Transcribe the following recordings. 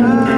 diamonds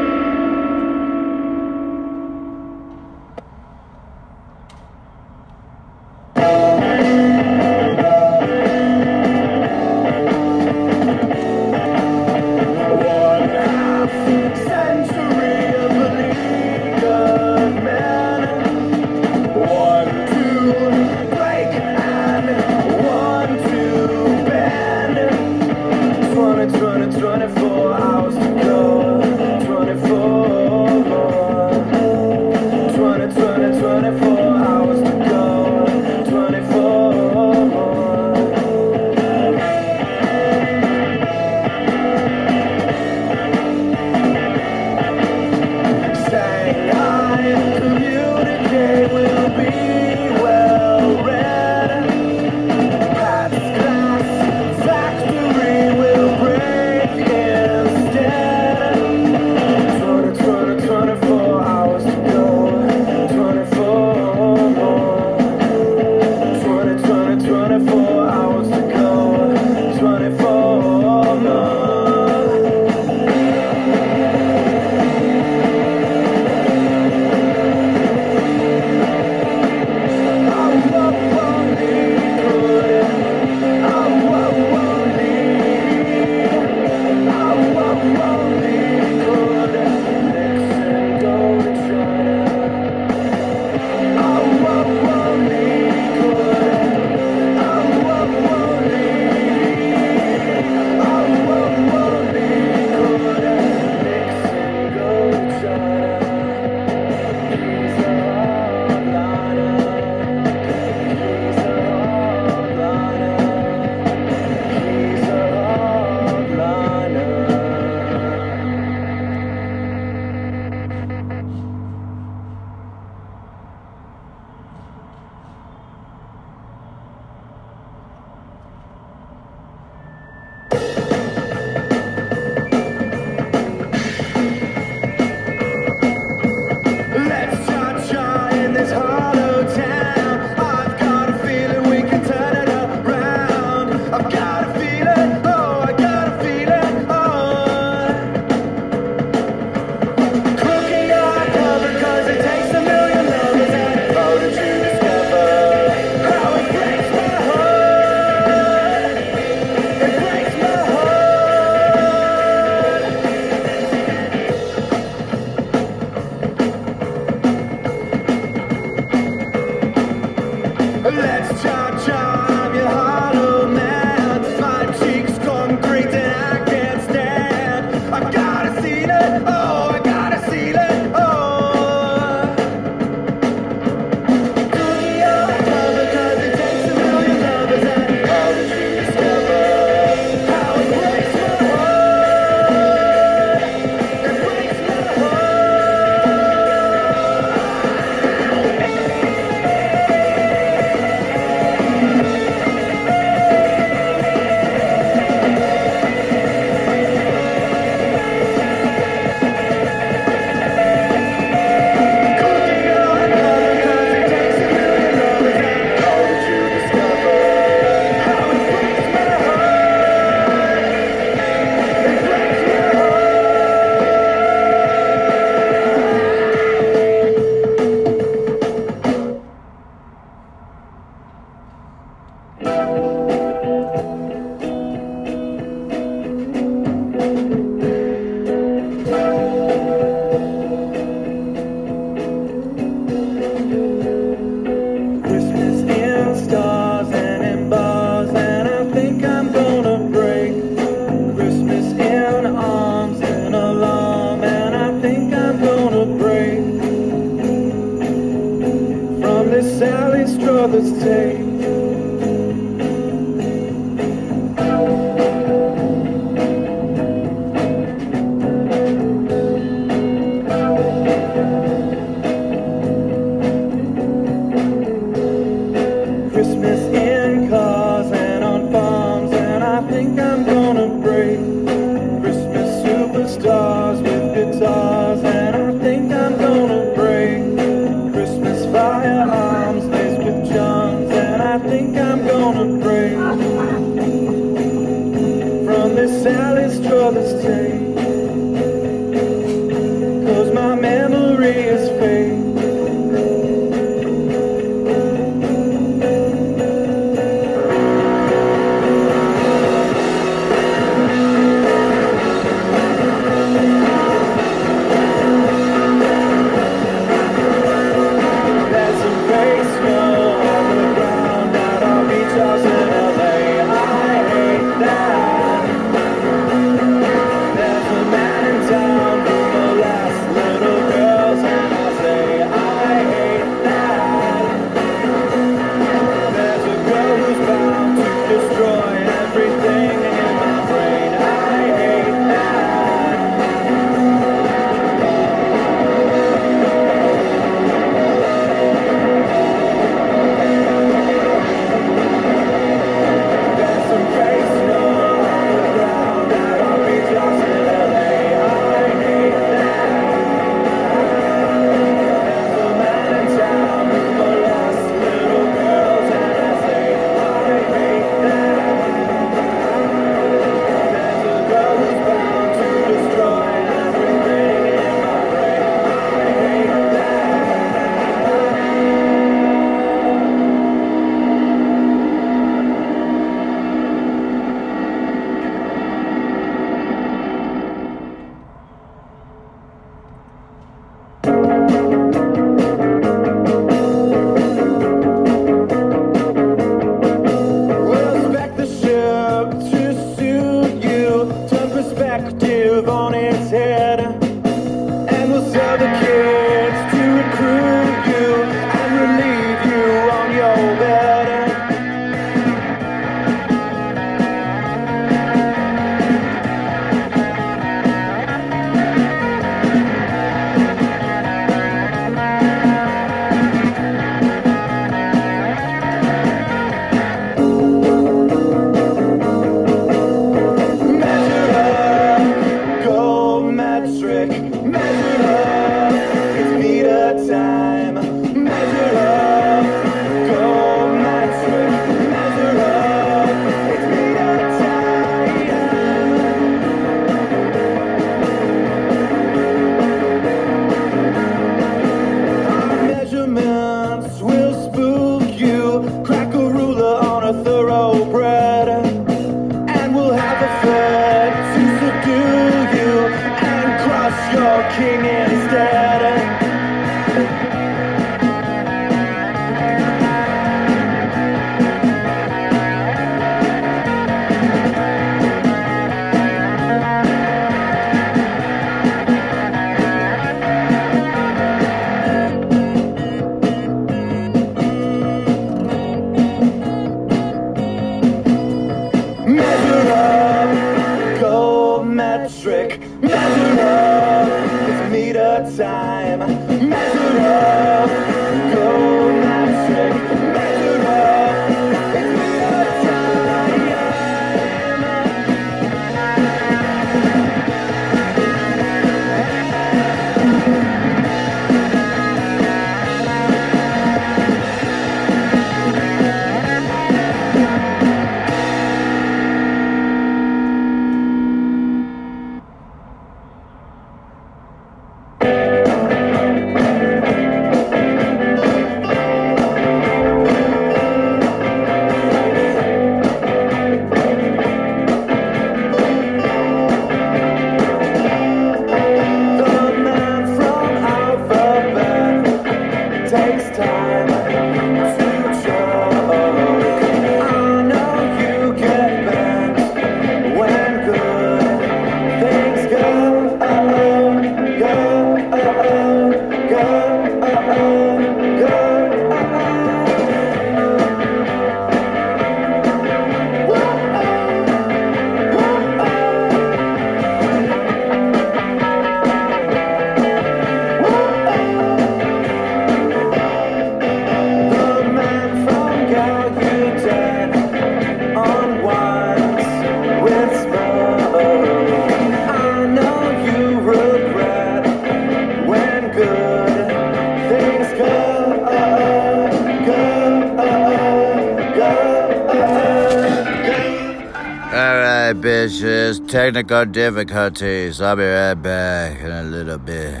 Technical difficulties. I'll be right back in a little bit.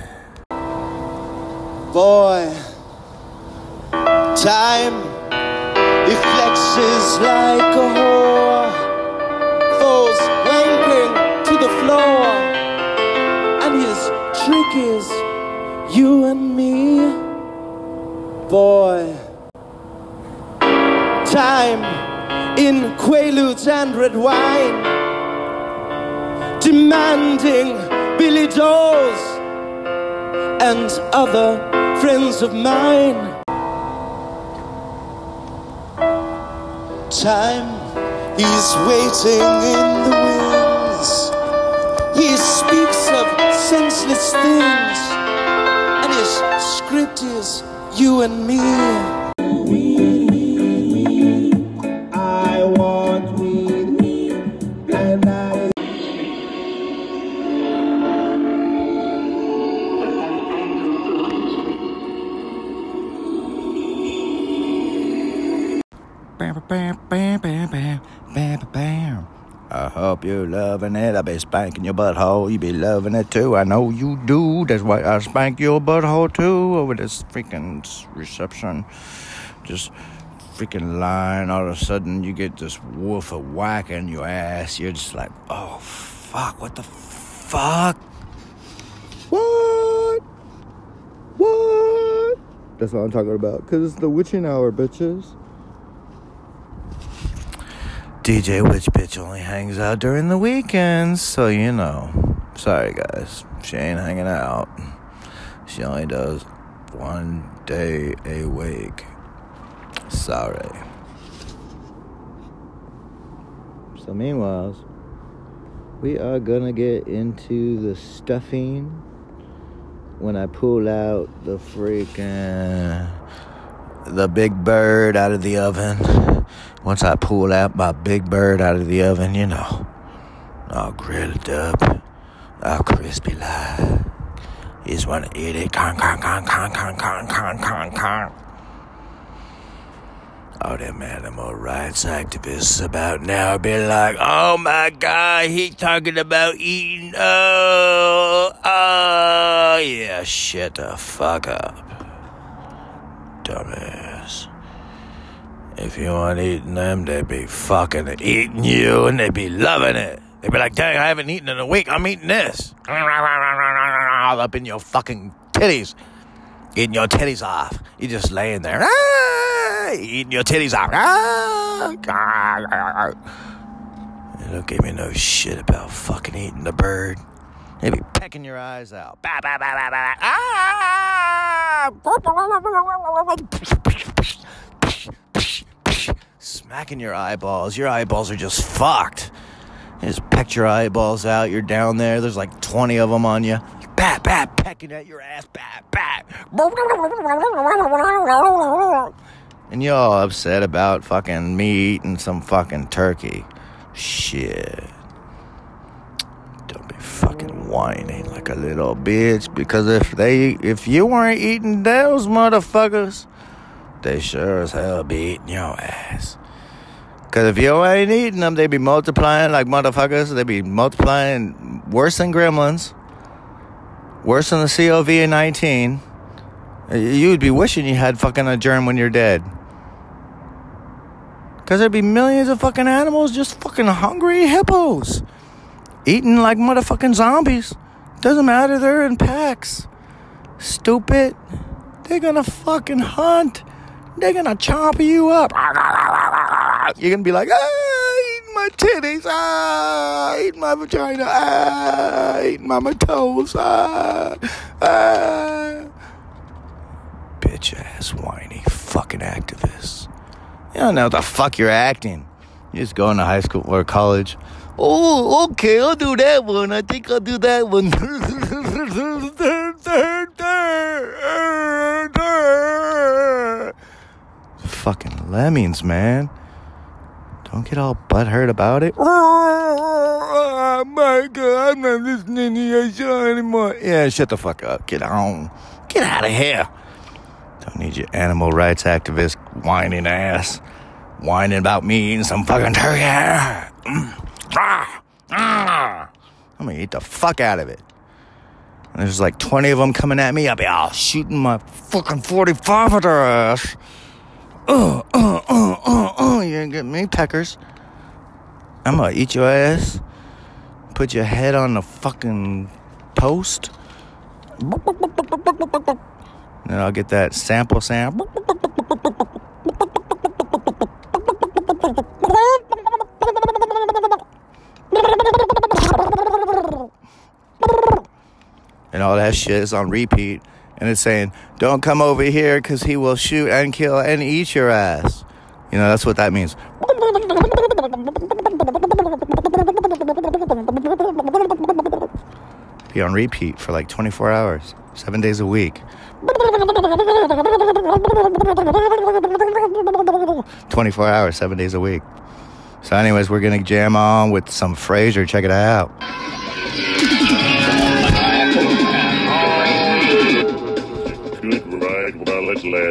Boy, time it flexes like a whore, falls wanking to the floor, and his trick is you and me. Boy, time in quaaludes and red wine, demanding Billy Dolls and other friends of mine. Time, is waiting in the wings. He speaks of senseless things, and his script is you and me. Hope you're loving it. I be spanking your butthole. You be loving it too. I know you do. That's why I spank your butthole too over this freaking reception. Just freaking line. All of a sudden, you get this wolf of whack in your ass. You're just like, oh fuck, what the fuck? What? What? That's what I'm talking about. Cause it's the witching hour, bitches. DJ Witch Bitch only hangs out during the weekends, so you know. Sorry, guys. She ain't hanging out. She only does one day a week. Sorry. So, meanwhile, we are gonna get into the stuffing when I pull out the freaking the big bird out of the oven. Once I pull out my big bird out of the oven, you know, all grilled up, all crispy like. You just want to eat it. Con, con, con, con, con, con, con, con, con. All them animal rights activists about now be like, oh my god, he talking about eating. Oh, oh, yeah, shut the fuck up. Dumbass. If you aren't eating them, they'd be fucking eating you and they'd be loving it. They'd be like, dang, I haven't eaten in a week. I'm eating this. All up in your fucking titties. Eating your titties off. You're just laying there. Ah, eating your titties off. Ah, They don't give me no shit about fucking eating the bird. They'd be pecking your eyes out. Ah! Smacking your eyeballs. Your eyeballs are just fucked. You just pecked your eyeballs out. You're down there. There's like 20 of them on you. Bat, bat, pecking at your ass. Bat, bat. And you're all upset about fucking me eating some fucking turkey. Shit. Don't be fucking whining like a little bitch. Because if they, if you weren't eating those motherfuckers, they sure as hell be eating your ass. Because if you ain't eating them, they'd be multiplying like motherfuckers. They'd be multiplying worse than gremlins, worse than the COV 19. Uh, you'd be wishing you had fucking a germ when you're dead. Because there'd be millions of fucking animals just fucking hungry hippos. Eating like motherfucking zombies. Doesn't matter, they're in packs. Stupid. They're gonna fucking hunt. They're gonna chomp you up. You're gonna be like, ah, eating my titties, ah, eating my vagina, ah, eating my, toes, ah, ah. Bitch ass, whiny fucking activists. You don't know what the fuck you're acting. You just go into high school or college. Oh, okay, I'll do that one. I think I'll do that one. Fucking lemmings, man. Don't get all butthurt about it. Oh my god, I'm not listening to your show anymore. Yeah, shut the fuck up. Get on. Get out of here. Don't need your animal rights activist whining ass. whining about me eating some fucking turkey. I'm gonna eat the fuck out of it. And there's like 20 of them coming at me. I'll be all shooting my fucking 45 at their ass. Uh, oh, oh, uh, uh. You ain't get me, peckers. I'm gonna eat your ass. Put your head on the fucking post. Then I'll get that sample sound. And all that shit is on repeat. And it's saying, don't come over here because he will shoot and kill and eat your ass. You know, that's what that means. Be on repeat for like 24 hours, seven days a week. 24 hours, seven days a week. So, anyways, we're gonna jam on with some Frasier. Check it out.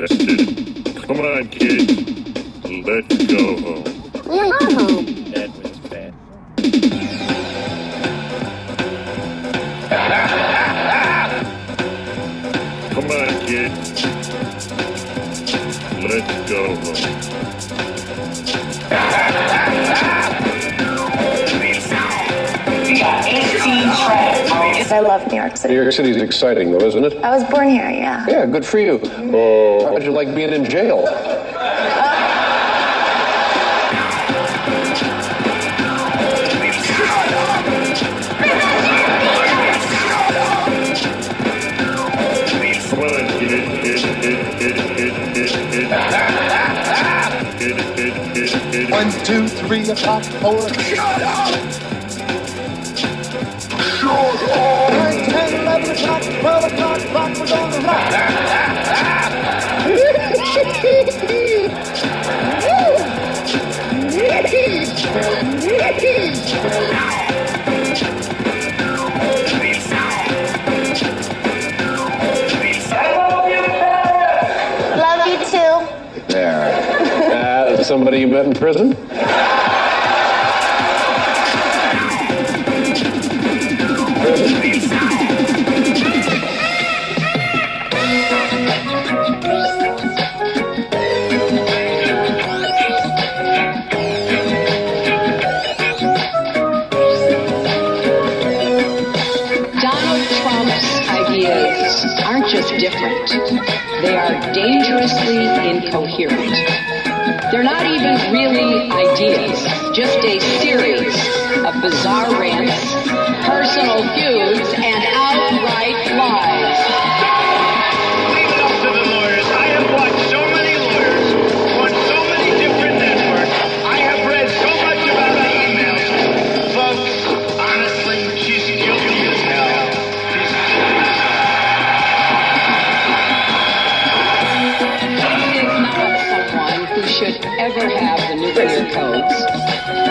While. Come on, kid. Let's go home. We're home. I love New York City. New City. York City's exciting, though, isn't it? I was born here, yeah. Yeah, good for you. Oh. How'd you like being in jail? One, two, three o'clock, four. Shut up! O'clock, twelve o'clock, clock was on the rock. Love you too. There. Uh, somebody you met in prison? Dangerously incoherent. They're not even really ideas, just a series of bizarre rants, personal feuds, and outright lies.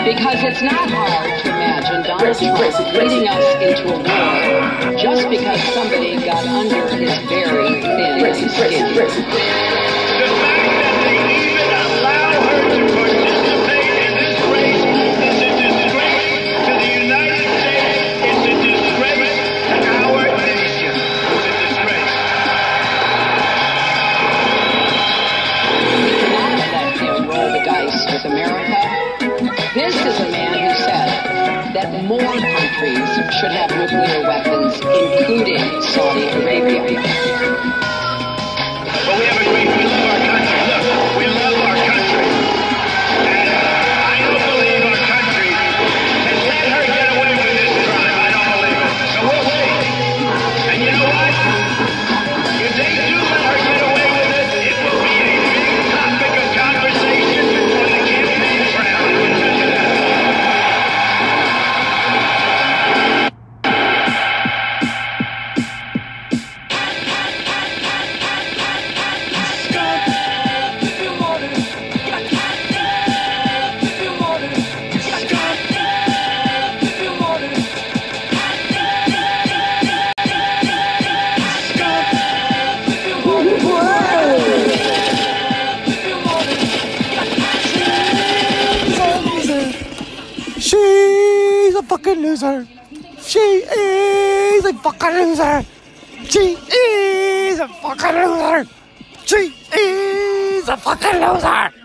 Because it's not hard to imagine Donald Trump leading us into a war just because somebody got under his very thin skin. More countries should have nuclear weapons, including Saudi Arabia. But we have agreed we our loser. She is a fucking loser. She is a fucking loser. She is a fucking loser.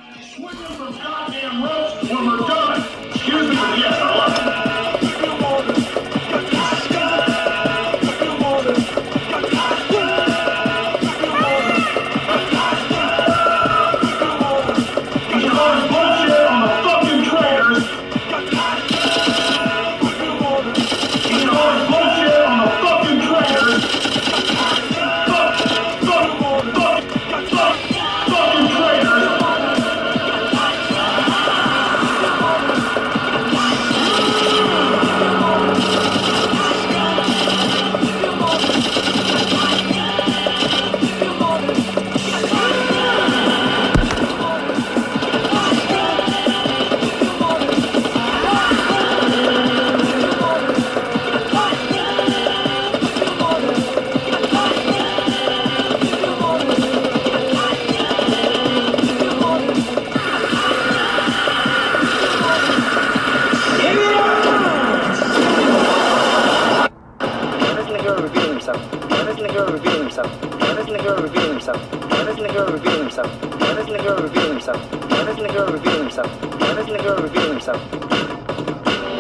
does the girl reveal himself? Why doesn't the girl reveal himself? Why doesn't the girl reveal himself?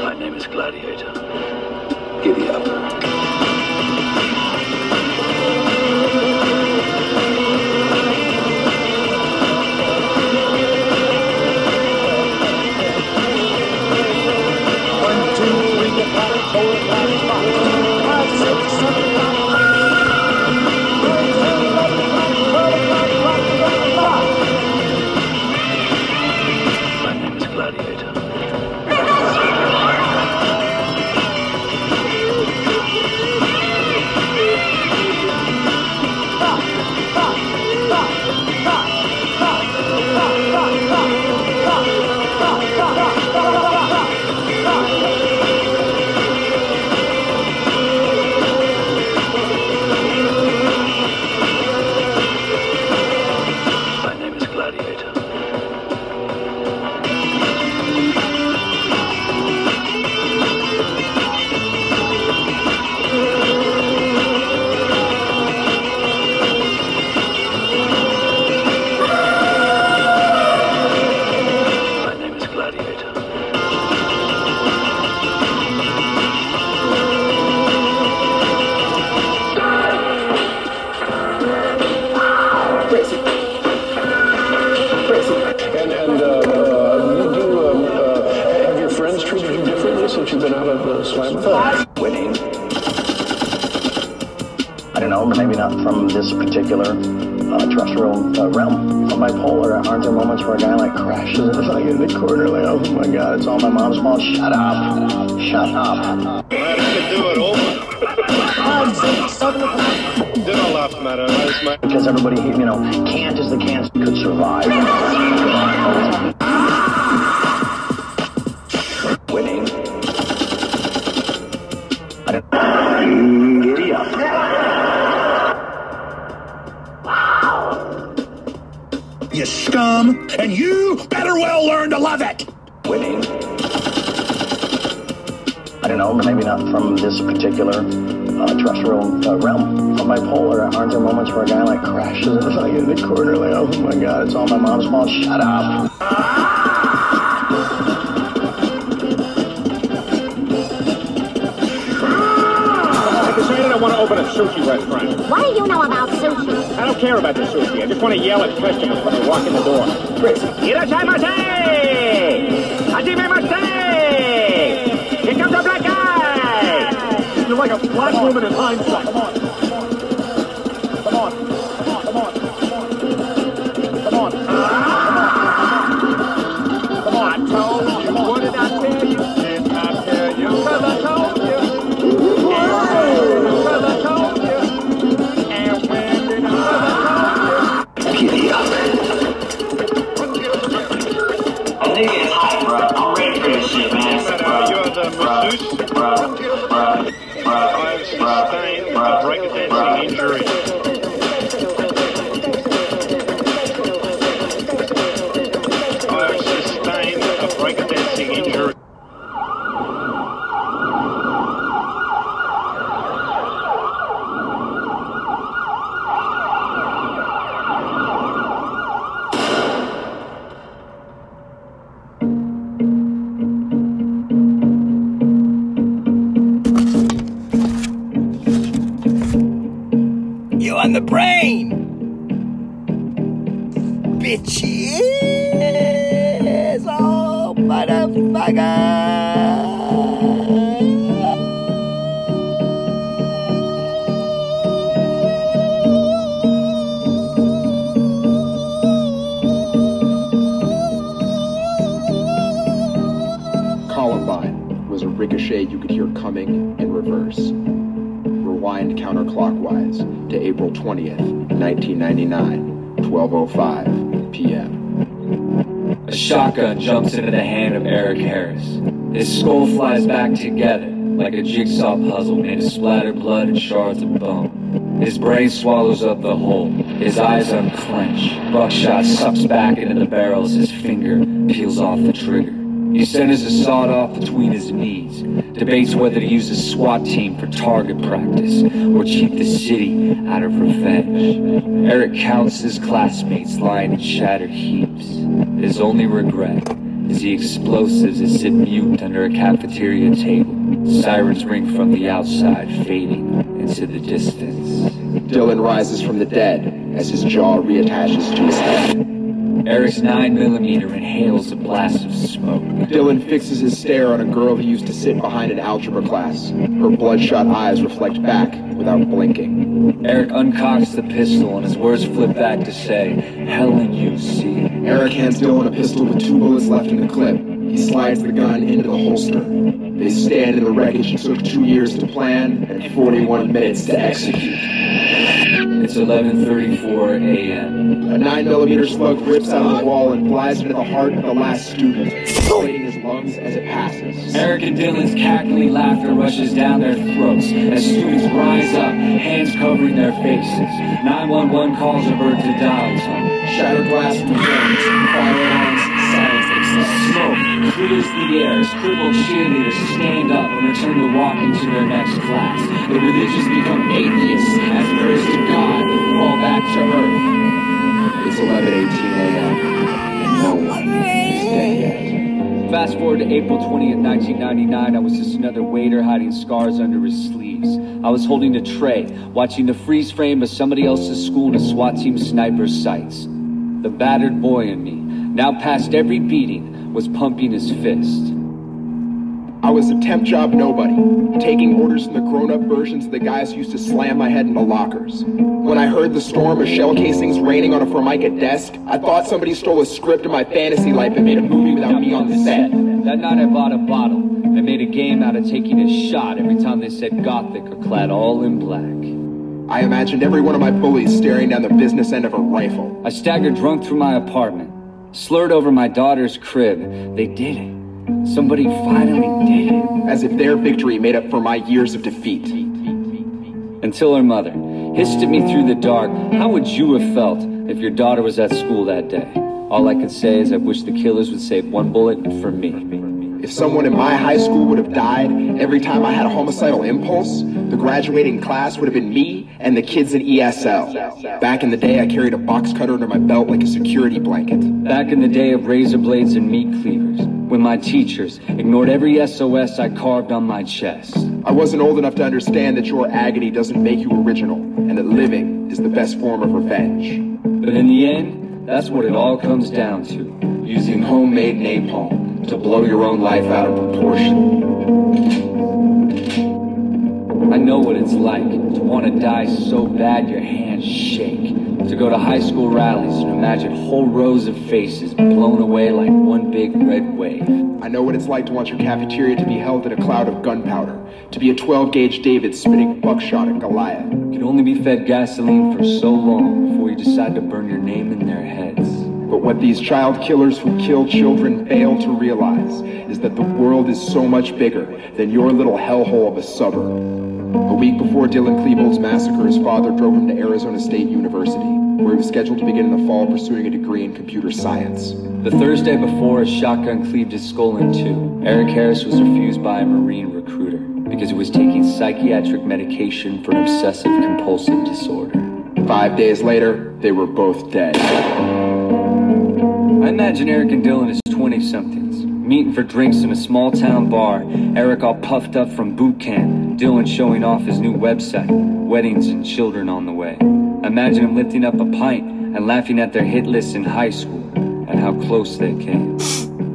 My name is Gladiator. Giddy up. One, two, three, four, five, six, seven. shut up. my god, it's all my mom's fault. Shut up. I decided I want to open a sushi restaurant. What do you know about sushi? I don't care about the sushi. I just want to yell at customers when they walk in the door. Chris. Irashai Mase! Hajime Here comes the black guy! You're like a black woman in hindsight. Come on. Back together like a jigsaw puzzle made of splattered blood and shards of bone. His brain swallows up the whole. His eyes unclench. Buckshot sucks back into the barrel as his finger peels off the trigger. He centers his sawed off between his knees, debates whether to use his SWAT team for target practice or cheat the city out of revenge. Eric counts his classmates lying in shattered heaps. His only regret the explosives that sit mute under a cafeteria table. Sirens ring from the outside, fading into the distance. Dylan rises from the dead as his jaw reattaches to his head. Eric's 9mm inhales a blast of smoke. Dylan fixes his stare on a girl he used to sit behind an algebra class. Her bloodshot eyes reflect back without blinking. Eric uncocks the pistol and his words flip back to say, Helen, you see. Eric hands Dylan a pistol with two bullets left in the clip. He slides the gun into the holster. They stand in the wreckage it took two years to plan and 41 minutes to execute. It's 11:34 a.m. A 9mm slug rips out of the wall and flies into the heart of the last student, inflating his lungs as it passes. Eric and Dylan's cackling laughter rushes down their throats as students rise up, hands covering their faces. 911 calls avert to dial tone. Shattered glass from the fire Smoke clears the air crippled cheerleaders stand up and return to walk into their next class. The religious become atheists as prayers to God fall back to earth. It's 11:18 a.m. and no one is dead yet. Fast forward to April 20th, 1999, I was just another waiter hiding scars under his sleeves. I was holding a tray, watching the freeze frame of somebody else's school in a SWAT team sniper's sights. The battered boy in me, now past every beating, was pumping his fist. I was a temp job nobody, taking orders from the grown-up versions of the guys who used to slam my head in the lockers. When I heard the storm of shell casings raining on a Formica desk, I thought somebody stole a script of my fantasy life and made a movie without me on the set. That night I bought a bottle. I made a game out of taking a shot every time they said gothic or clad all in black. I imagined every one of my bullies staring down the business end of a rifle. I staggered drunk through my apartment, slurred over my daughter's crib. They did it. Somebody finally did it. As if their victory made up for my years of defeat. Until her mother hissed at me through the dark, how would you have felt if your daughter was at school that day? All I could say is I wish the killers would save one bullet for me. If someone in my high school would have died every time I had a homicidal impulse, the graduating class would have been me and the kids in ESL. Back in the day, I carried a box cutter under my belt like a security blanket. Back in the day of razor blades and meat cleavers, when my teachers ignored every SOS I carved on my chest. I wasn't old enough to understand that your agony doesn't make you original, and that living is the best form of revenge. But in the end, that's what it all comes down to. Using homemade napalm to blow your own life out of proportion. I know what it's like to want to die so bad your hands shake. To go to high school rallies and imagine whole rows of faces blown away like one big red wave. I know what it's like to want your cafeteria to be held in a cloud of gunpowder, to be a 12 gauge David spitting buckshot at Goliath. You can only be fed gasoline for so long before you decide to burn your name in their heads. But what these child killers who kill children fail to realize is that the world is so much bigger than your little hellhole of a suburb. A week before Dylan Klebold's massacre, his father drove him to Arizona State University, where he was scheduled to begin in the fall pursuing a degree in computer science. The Thursday before a shotgun cleaved his skull in two, Eric Harris was refused by a Marine recruiter because he was taking psychiatric medication for an obsessive compulsive disorder. Five days later, they were both dead. I imagine Eric and Dylan as 20 somethings, meeting for drinks in a small town bar, Eric all puffed up from boot camp, Dylan showing off his new website, weddings and children on the way. Imagine them lifting up a pint and laughing at their hit list in high school and how close they came.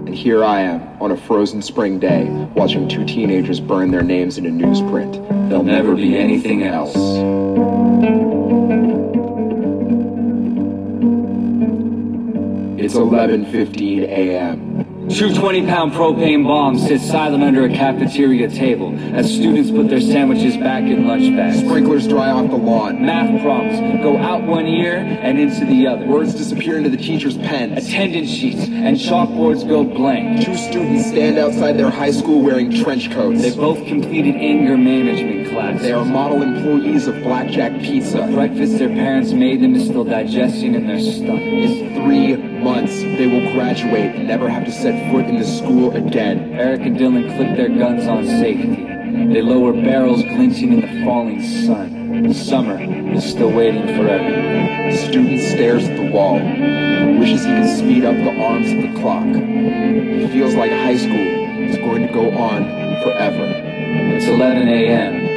And here I am, on a frozen spring day, watching two teenagers burn their names in a newsprint. They'll never be anything else. It's 11:15 a.m. Two 20 pound propane bombs sit silent under a cafeteria table as students put their sandwiches back in lunch bags. Sprinklers dry off the lawn. Math problems go out one ear and into the other. Words disappear into the teacher's pens. Attendance sheets and chalkboards go blank. Two students stand outside their high school wearing trench coats. They both completed anger management They are model employees of Blackjack Pizza. Breakfast their parents made them is still digesting in their stomach. In three months, they will graduate and never have to set foot in the school again. Eric and Dylan click their guns on safety. They lower barrels glinting in the falling sun. Summer is still waiting for The Student stares at the wall, wishes he could speed up the arms of the clock. He feels like high school is going to go on forever. It's 11 a.m.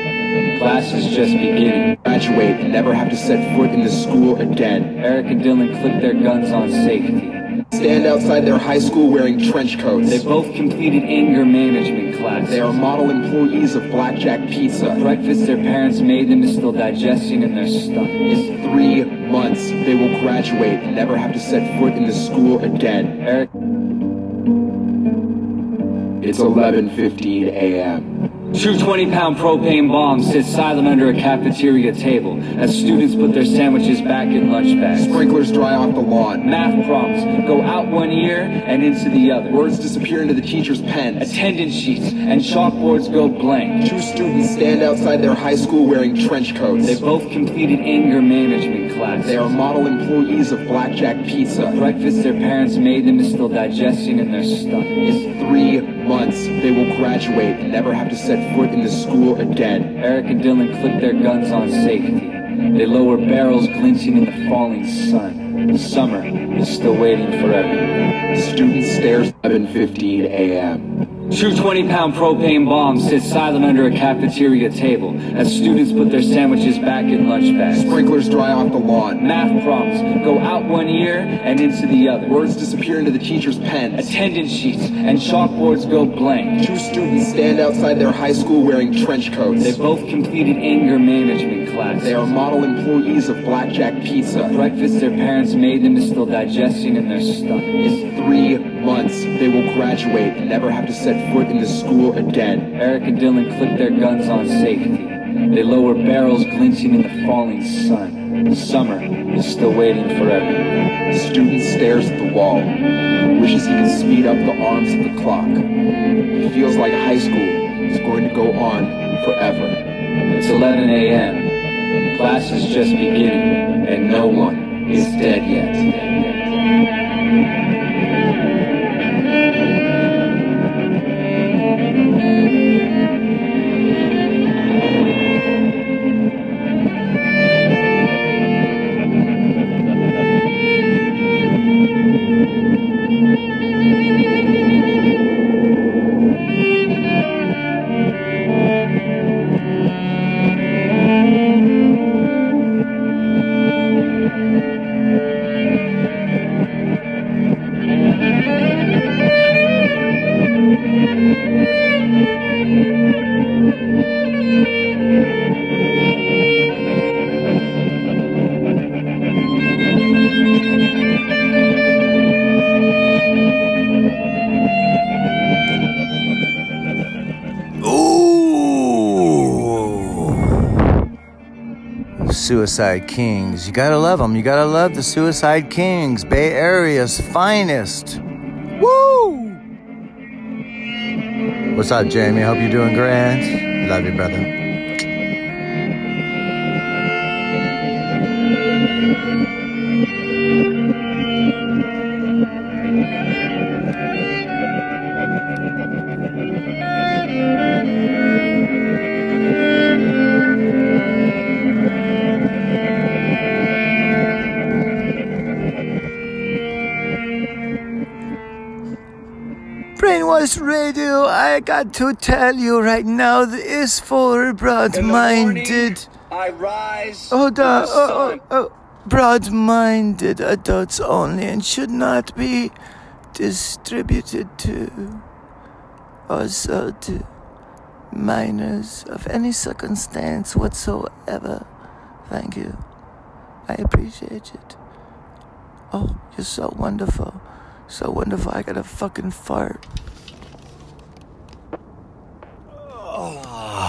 Class is just beginning. Graduate and never have to set foot in the school again. Eric and Dylan click their guns on safety. Stand outside their high school wearing trench coats. They both completed anger management class. They are model employees of Blackjack Pizza. Breakfast their parents made them is still digesting in their stomach. In three months, they will graduate and never have to set foot in the school again. Eric. It's 11:15 a.m. Two 20 pound propane bombs sit silent under a cafeteria table as students put their sandwiches back in lunch bags. Sprinklers dry off the lawn. Math problems go out one ear and into the other. Words disappear into the teacher's pens. Attendance sheets and chalkboards go blank. Two students stand outside their high school wearing trench coats. They both completed anger management class. They are model employees of Blackjack Pizza. Breakfast their parents made them is still digesting in their stomach. In three months, they will graduate and never have to set foot in the school again. Eric and Dylan click their guns on safety. They lower barrels glinting in the falling sun. Summer is still waiting for everyone. Student stares 7.15 a.m. Two 20 pound propane bombs sit silent under a cafeteria table as students put their sandwiches back in lunch bags. Sprinklers dry off the lawn. Math problems go out one ear and into the other. Words disappear into the teacher's pens. Attendance sheets and chalkboards go blank. Two students stand outside their high school wearing trench coats. They both completed anger management class. They are model employees of Blackjack Pizza. Breakfast their parents made them is still digesting in their stomach. In three months, they will graduate and never have to set foot in the school again. Eric and Dylan click their guns on safety. They lower barrels glinting in the falling sun. Summer is still waiting forever. The Student stares at the wall, wishes he could speed up the arms of the clock. He feels like high school is going to go on forever. It's 11 a.m. Class is just beginning, and no one is dead yet. Suicide Kings. You gotta love them. You gotta love the Suicide Kings, Bay Area's finest. Woo! What's up, Jamie? Hope you're doing grand. Love you, brother. Got to tell you right now, this is for broad minded. I rise. Oh, with da, oh, oh, oh. Broad-minded adults only and should not be distributed to sold to minors of any circumstance whatsoever. Thank you. I appreciate it. Oh, you're so wonderful. So wonderful. I got a fucking fart.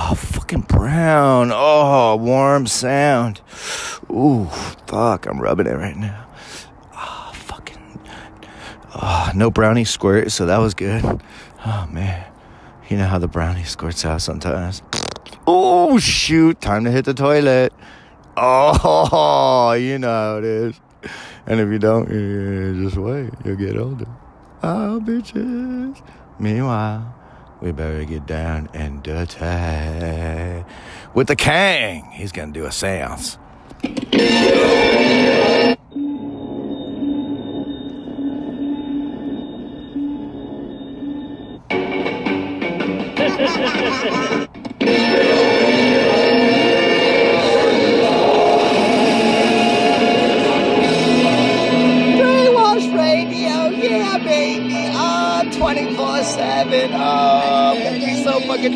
Oh, fucking brown. Oh, warm sound. Ooh, fuck. I'm rubbing it right now. Oh, fucking. Oh, no brownie squirt, so that was good. Oh, man. You know how the brownie squirts out sometimes. Oh, shoot. Time to hit the toilet. Oh, you know how it is. And if you don't, you just wait. You'll get older. Oh, bitches. Meanwhile, we better get down and dirty. With the Kang, he's gonna do a seance.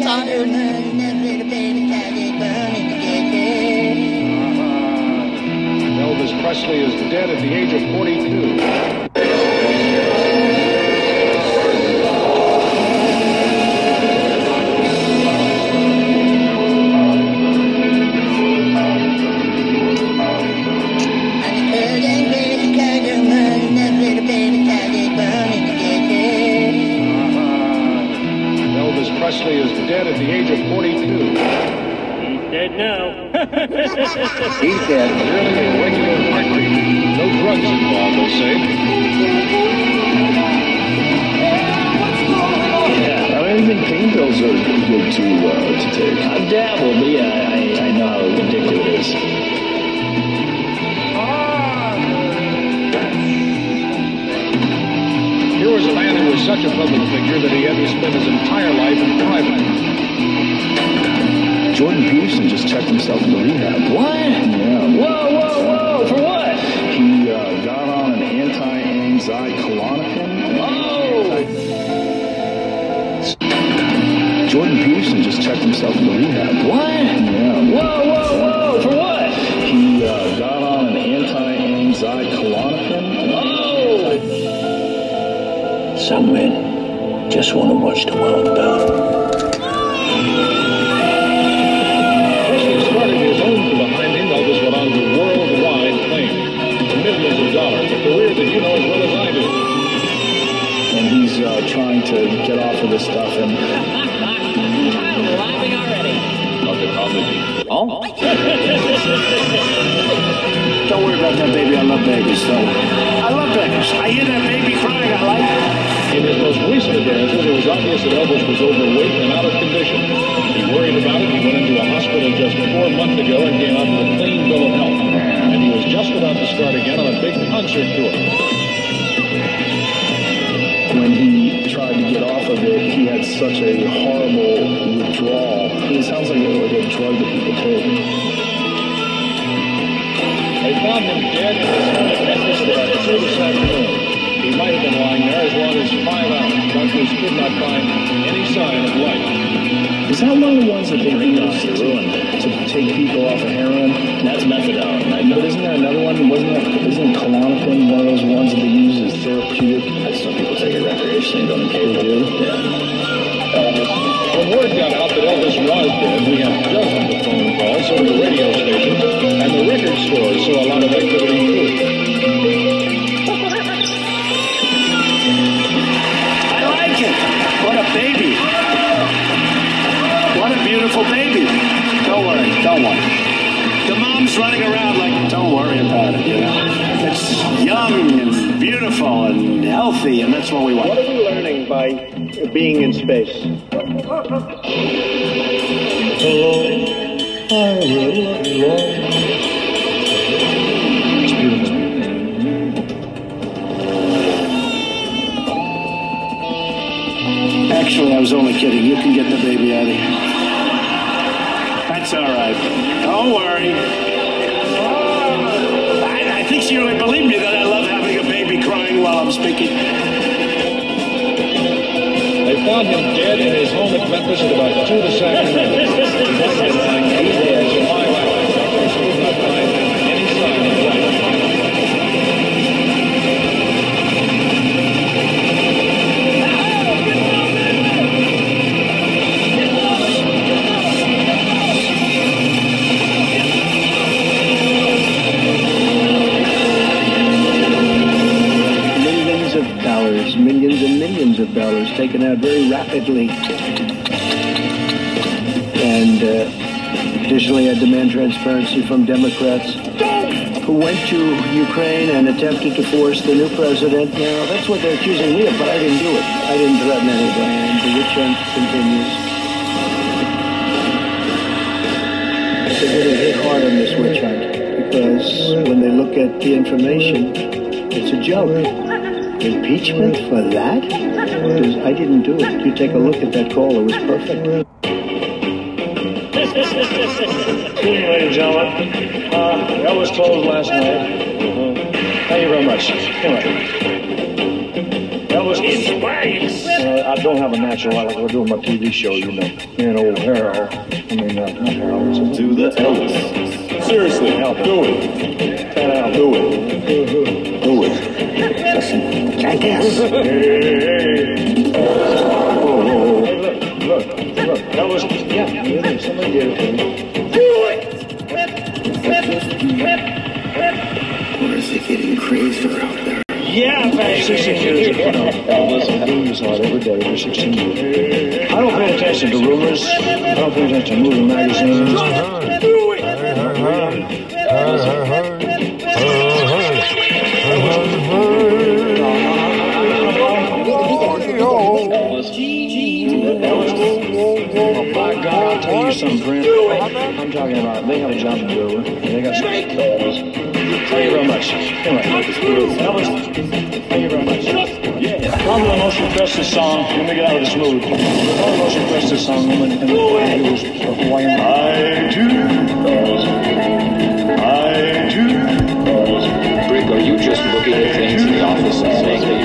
So trying to get off of this stuff and I'm laughing already. Oh? Don't worry about that, baby. I love babies. I love babies. I hear that baby crying. I like it. In his most recent appearances, it was obvious that Elvis was overweight and out of condition. He worried about it. He went into a hospital just four months ago and came out with a clean bill of health. And he was just about to start again on a big concert tour. It, such a horrible withdrawal. It sounds like a, like a drug that people take. They found him dead in his home at Memphis two this afternoon. He might have been lying there as long as five hours. Doctors could not find any sign of life. Is that one of the ones that they use to, to take people off of heroin? That's methadone. But isn't there another one? Wasn't that, isn't Klonopin one of those ones that they use as therapeutic? Some people take it recreationally, don't they? They do? When Elvis was dead, we had dozens of phone calls, so did the radio stations, and the record stores so a lot of activity too. I like it. What a baby. What a beautiful baby. Don't worry. Don't worry. The mom's running around like, don't worry about it, you know. It's young and beautiful and healthy, and that's what we want. What are we learning by being in space? And uh, additionally, I demand transparency from Democrats who went to Ukraine and attempted to force the new president. Now, that's what they're accusing me of, but I didn't do it. I didn't threaten anybody. And the witch hunt continues. They're going to hit hard on this witch hunt because when they look at the information, it's a joke. Impeachment for that? Because I didn't do it. You take a look at that call, it was perfect. Good evening, ladies and gentlemen. Uh, that was closed last night. Thank you very much. Anyway. That was in space. Uh, I don't have a natural life. We're doing my TV show, you know. Me and old Harold. I mean, uh, not Harold. Do the Elvis. Seriously, help. Do it. Fat Al, do it. Do it. Jackass. Hey, hey, hey. Whoa, whoa, whoa. Hey, look, look, look. That was, yeah, yeah, somebody did it to me. Or is it getting crazier out there? Yeah, baby. 16 years of you know, Elvis and news on every day for 16 years. I don't pay attention to rumors. I don't pay attention to movie magazines. Talking about they have a job to do. They got Thank you very much. Anyway, Elvis, thank you very much. Yeah. Tell me the most requested song. Let me get out of this mood. Tell me the most requested song. And and it was a Hawaiian. I do. I do. Rick, are you just looking at things in the office and saying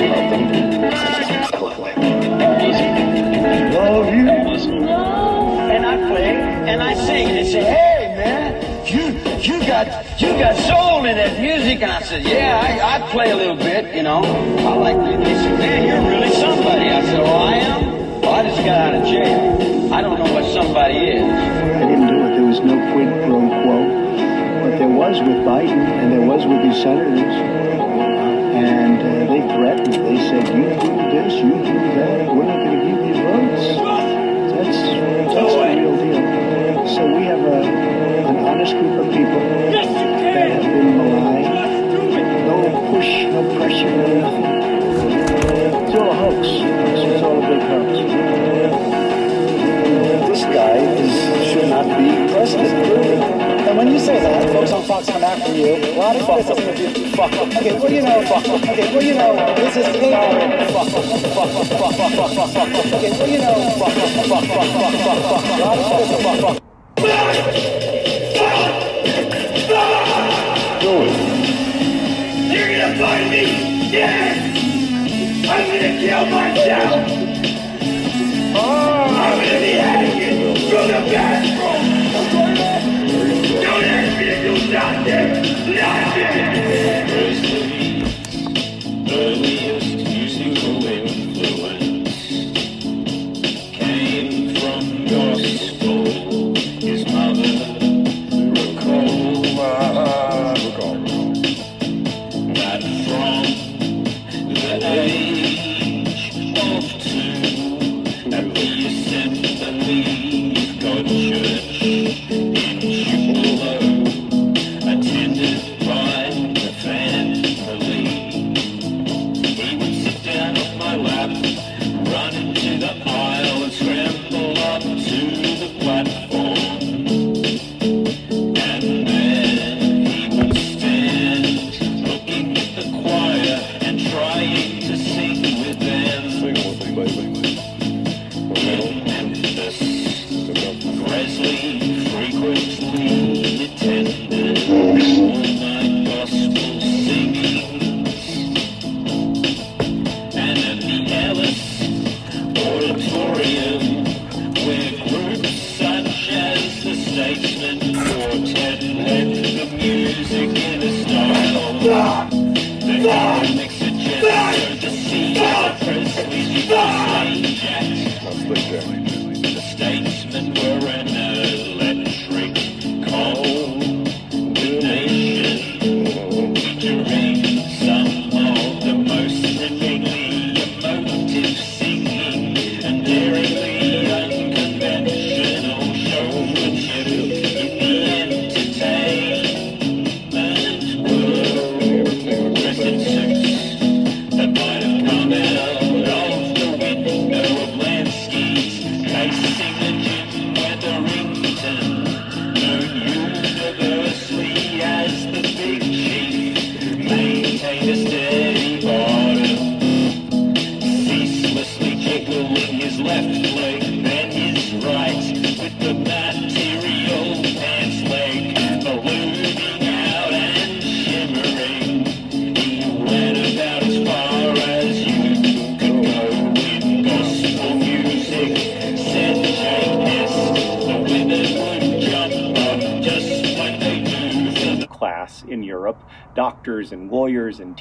and I sing and they say, "Hey man, you you got you got soul in that music." And I said, "Yeah, I, I play a little bit, you know. I like." it." They said, "Man, you're really somebody." I said, "Oh, I am. Well, I just got out of jail. I don't know what somebody is." I didn't do it. There was no quid pro quo. But there was with Biden and there was with these senators. And uh, they threatened. They said, you do this, you do that. We're not going to give you votes. That's, that's the real deal. So we have a, an honest group of people yes, that have been maligned. No push, no pressure, no. It's all a hoax. It's all a big hoax. This guy is, should not be president. And when you say that, folks on Fox come after you. A lot of fuck Fuck Okay, what do you know? Fuck Okay, what do you know? This is. Fuck fuck fuck fuck fuck. Okay, what do you know? Fuck fuck fuck fuck fuck. Fuck. Find me dead! I'm gonna kill myself! Oh! I'm gonna be hanging from the bathroom! Don't ask me to do nothing! Nothing!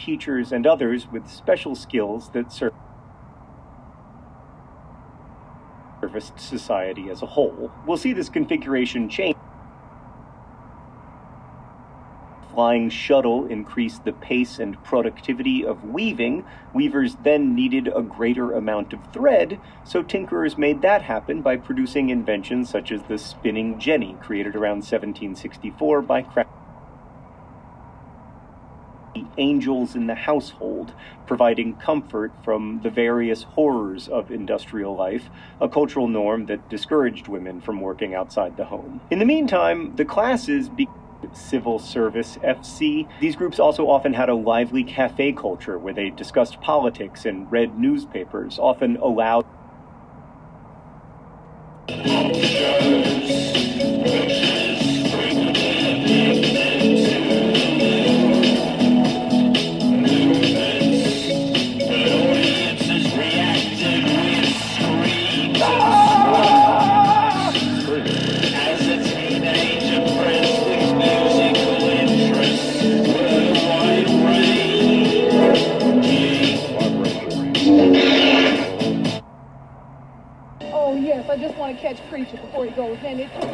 Teachers and others with special skills that serve society as a whole. We'll see this configuration change. Flying shuttle increased the pace and productivity of weaving. Weavers then needed a greater amount of thread, so tinkerers made that happen by producing inventions such as the spinning jenny, created around 1764 by the angels in the household, providing comfort from the various horrors of industrial life, a cultural norm that discouraged women from working outside the home. In the meantime, the classes be- Civil Service FC. These groups also often had a lively cafe culture where they discussed politics and read newspapers, often aloud. Before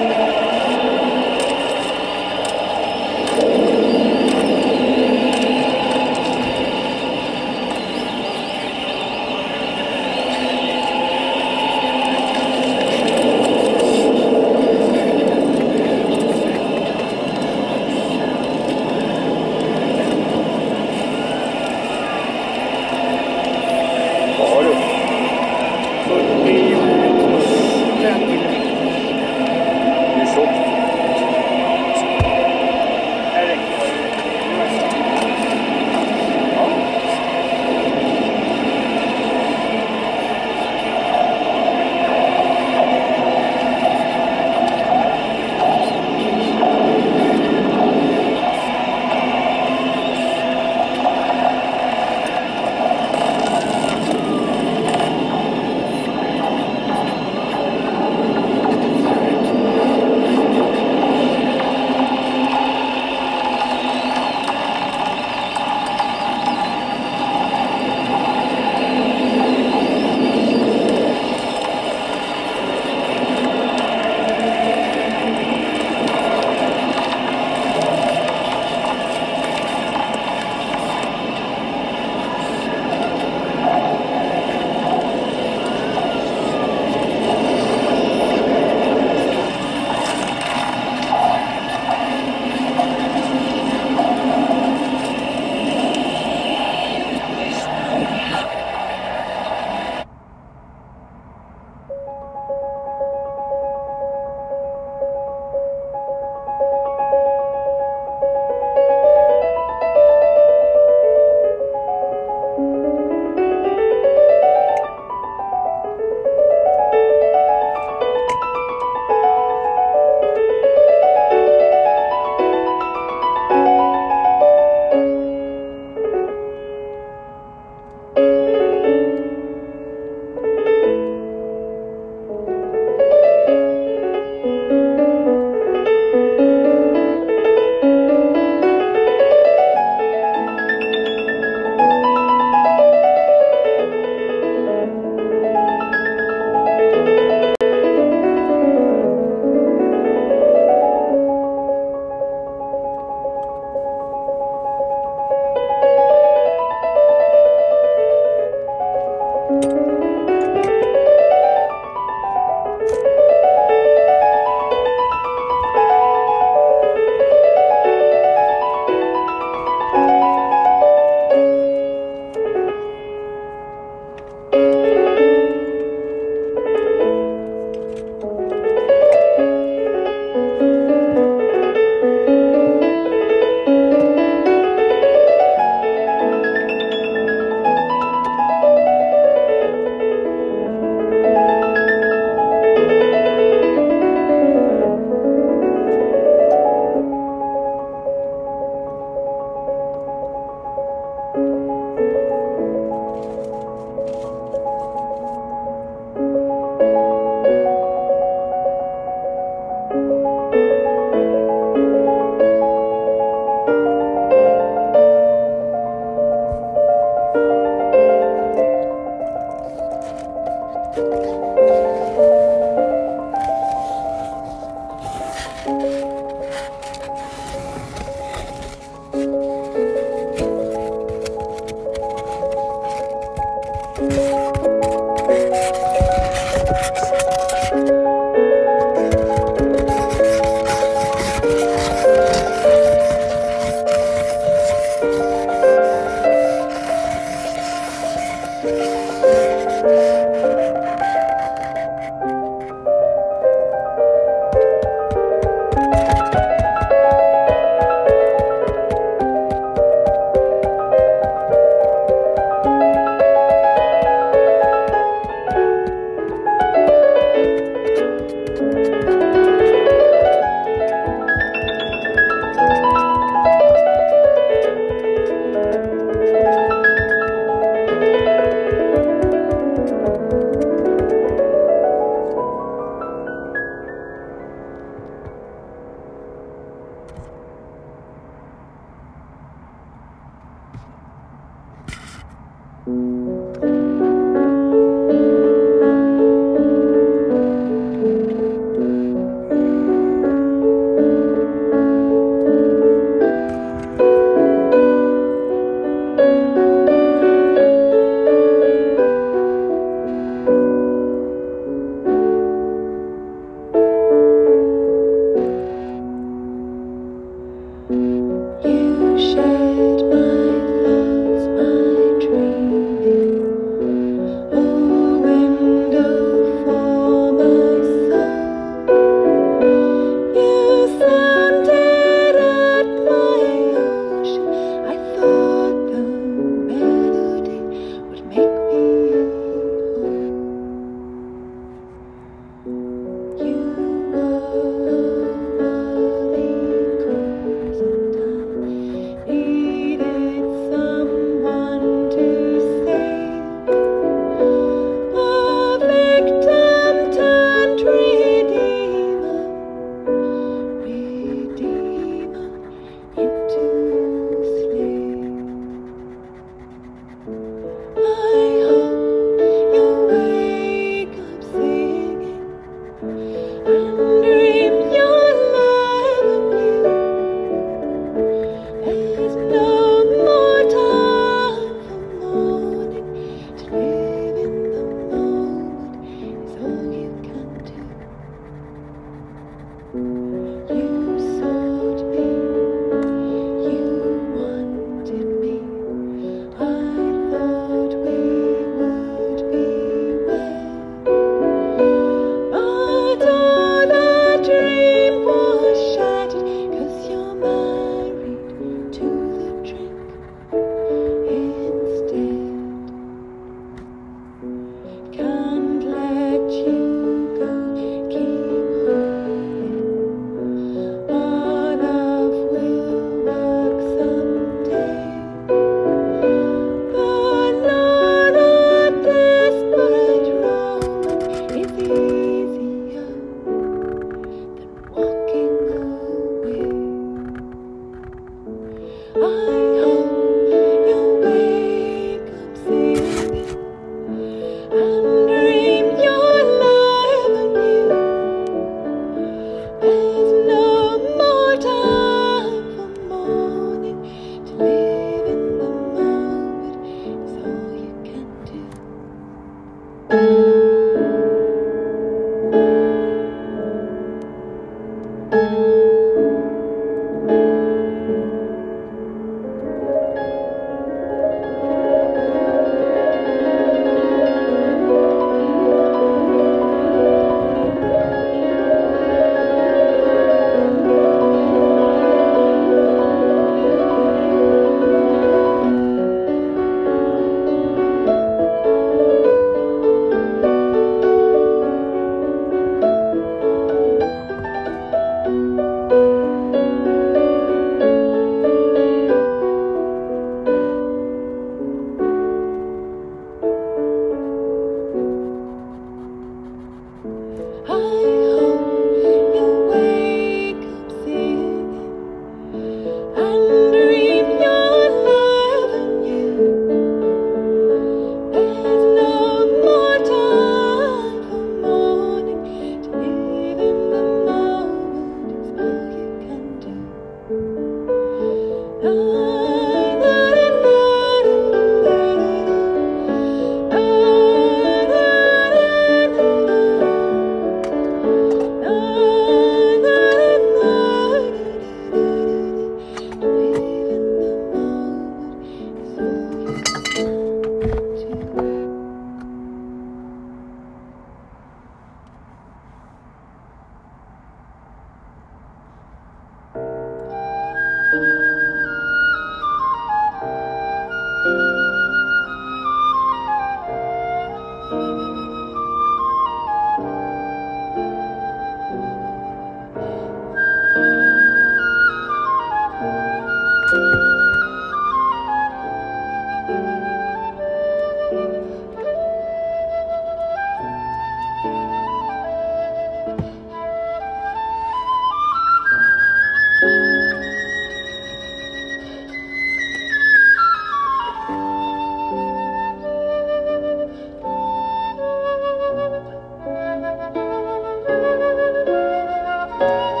I